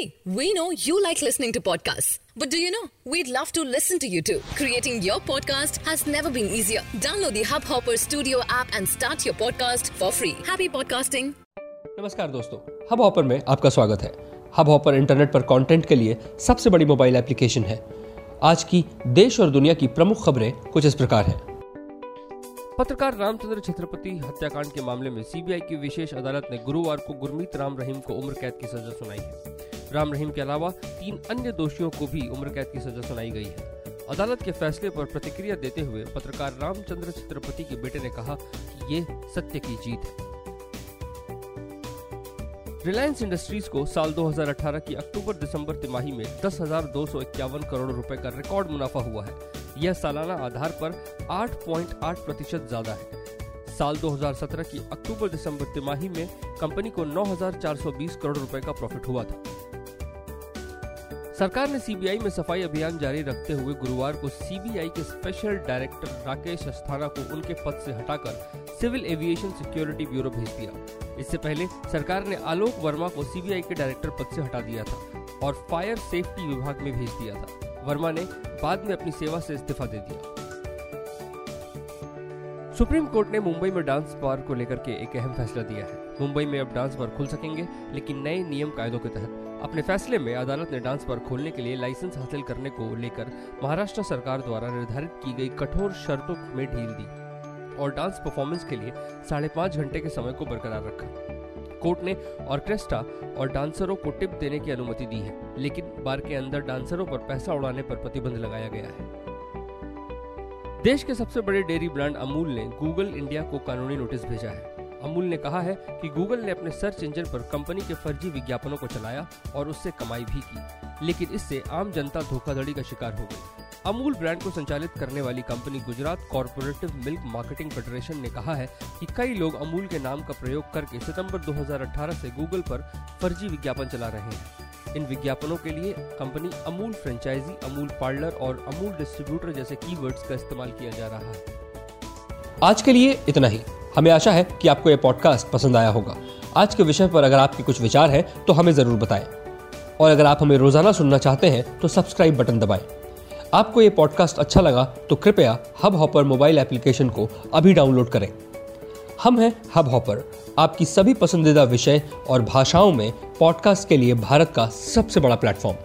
See, we know you like listening to podcasts. But do you know? We'd love to listen to you too. Creating your podcast has never been easier. Download the Hubhopper Studio app and start your podcast for free. Happy podcasting. नमस्कार दोस्तों hub hopper में आपका स्वागत है hub hopper internet पर content के लिए सबसे बड़ी मोबाइल एप्लीकेशन है आज की देश और दुनिया की प्रमुख खबरें कुछ इस प्रकार हैं पत्रकार रामचंद्र छत्रपति हत्याकांड के मामले में सीबीआई की विशेष अदालत ने गुरुवार को गुरमीत राम रहीम को उम्र कैद की सजा सुनाई है राम रहीम के अलावा तीन अन्य दोषियों को भी उम्र कैद की सजा सुनाई गई है। अदालत के फैसले पर प्रतिक्रिया देते हुए पत्रकार रामचंद्र छत्रपति के बेटे ने कहा कि ये सत्य की जीत है। रिलायंस इंडस्ट्रीज़ को साल 2018 की अक्टूबर दिसंबर तिमाही में दस करोड़ रुपए का रिकॉर्ड मुनाफा हुआ है। यह सालाना आधार पर 8.8 प्रतिशत ज़्यादा है। साल 2017 की अक्टूबर दिसंबर तिमाही में कंपनी को 9,420 करोड़ रुपए का प्रॉफिट हुआ था। सरकार ने सीबीआई में सफ़ाई अभियान जारी रखते हुए गुरुवार को सीबीआई के स्पेशल डायरेक्टर राकेश अस्थाना को उनके पद से हटाकर सिविल एविएशन सिक्योरिटी ब्यूरो भेज दिया। इससे पहले सरकार ने आलोक वर्मा को सीबीआई के डायरेक्टर पद से हटा दिया था और फायर सेफ्टी विभाग में भेज दिया था। वर्मा ने बाद में अपनी सेवा से इस्तीफा दे दिया। सुप्रीम कोर्ट ने मुंबई में डांस बार को लेकर के एक अहम फैसला दिया है। मुंबई में अब डांस बार खुल सकेंगे, लेकिन नए नियम कायदों के तहत। अपने फैसले में अदालत ने डांस बार खोलने के लिए लाइसेंस हासिल करने को लेकर महाराष्ट्र सरकार द्वारा निर्धारित की गई कठोर शर्तों में ढील दी और डांस परफॉर्मेंस के लिए साढ़े पाँच घंटे के समय को बरकरार रखा। कोर्ट ने ऑर्केस्ट्रा और डांसरों को टिप देने की अनुमति दी है, लेकिन बार के अंदर डांसरों पर पैसा उड़ाने पर प्रतिबंध लगाया गया है। देश के सबसे बड़े डेयरी ब्रांड अमूल ने गूगल इंडिया को कानूनी नोटिस भेजा है। अमूल ने कहा है कि गूगल ने अपने सर्च इंजन पर कंपनी के फर्जी विज्ञापनों को चलाया और उससे कमाई भी की, लेकिन इससे आम जनता धोखाधड़ी का शिकार हो गई। अमूल ब्रांड को संचालित करने वाली company Gujarat cooperative milk marketing federation ने कहा है कि कई लोग अमूल के नाम का प्रयोग करके सितंबर 2018 से गूगल पर फर्जी विज्ञापन चला रहे हैं। इन विज्ञापनों के लिए company Amul franchisee, Amul parlour और अमूल डिस्ट्रीब्यूटर जैसे कीवर्ड्स का इस्तेमाल किया जा रहा है। आज के लिए इतना ही। हमें आशा है कि आपको यह पॉडकास्ट पसंद आया होगा। आज के विषय पर अगर आपके कुछ विचार हैं तो हमें ज़रूर बताएँ। और अगर आप हमें रोज़ाना सुनना चाहते हैं तो सब्सक्राइब बटन दबाएँ। आपको ये पॉडकास्ट अच्छा लगा तो कृपया हब हॉपर मोबाइल एप्लीकेशन को अभी डाउनलोड करें। हम हैं हब हॉपर आपकी सभी पसंदीदा विषय और भाषाओं में पॉडकास्ट के लिए भारत का सबसे बड़ा प्लेटफॉर्म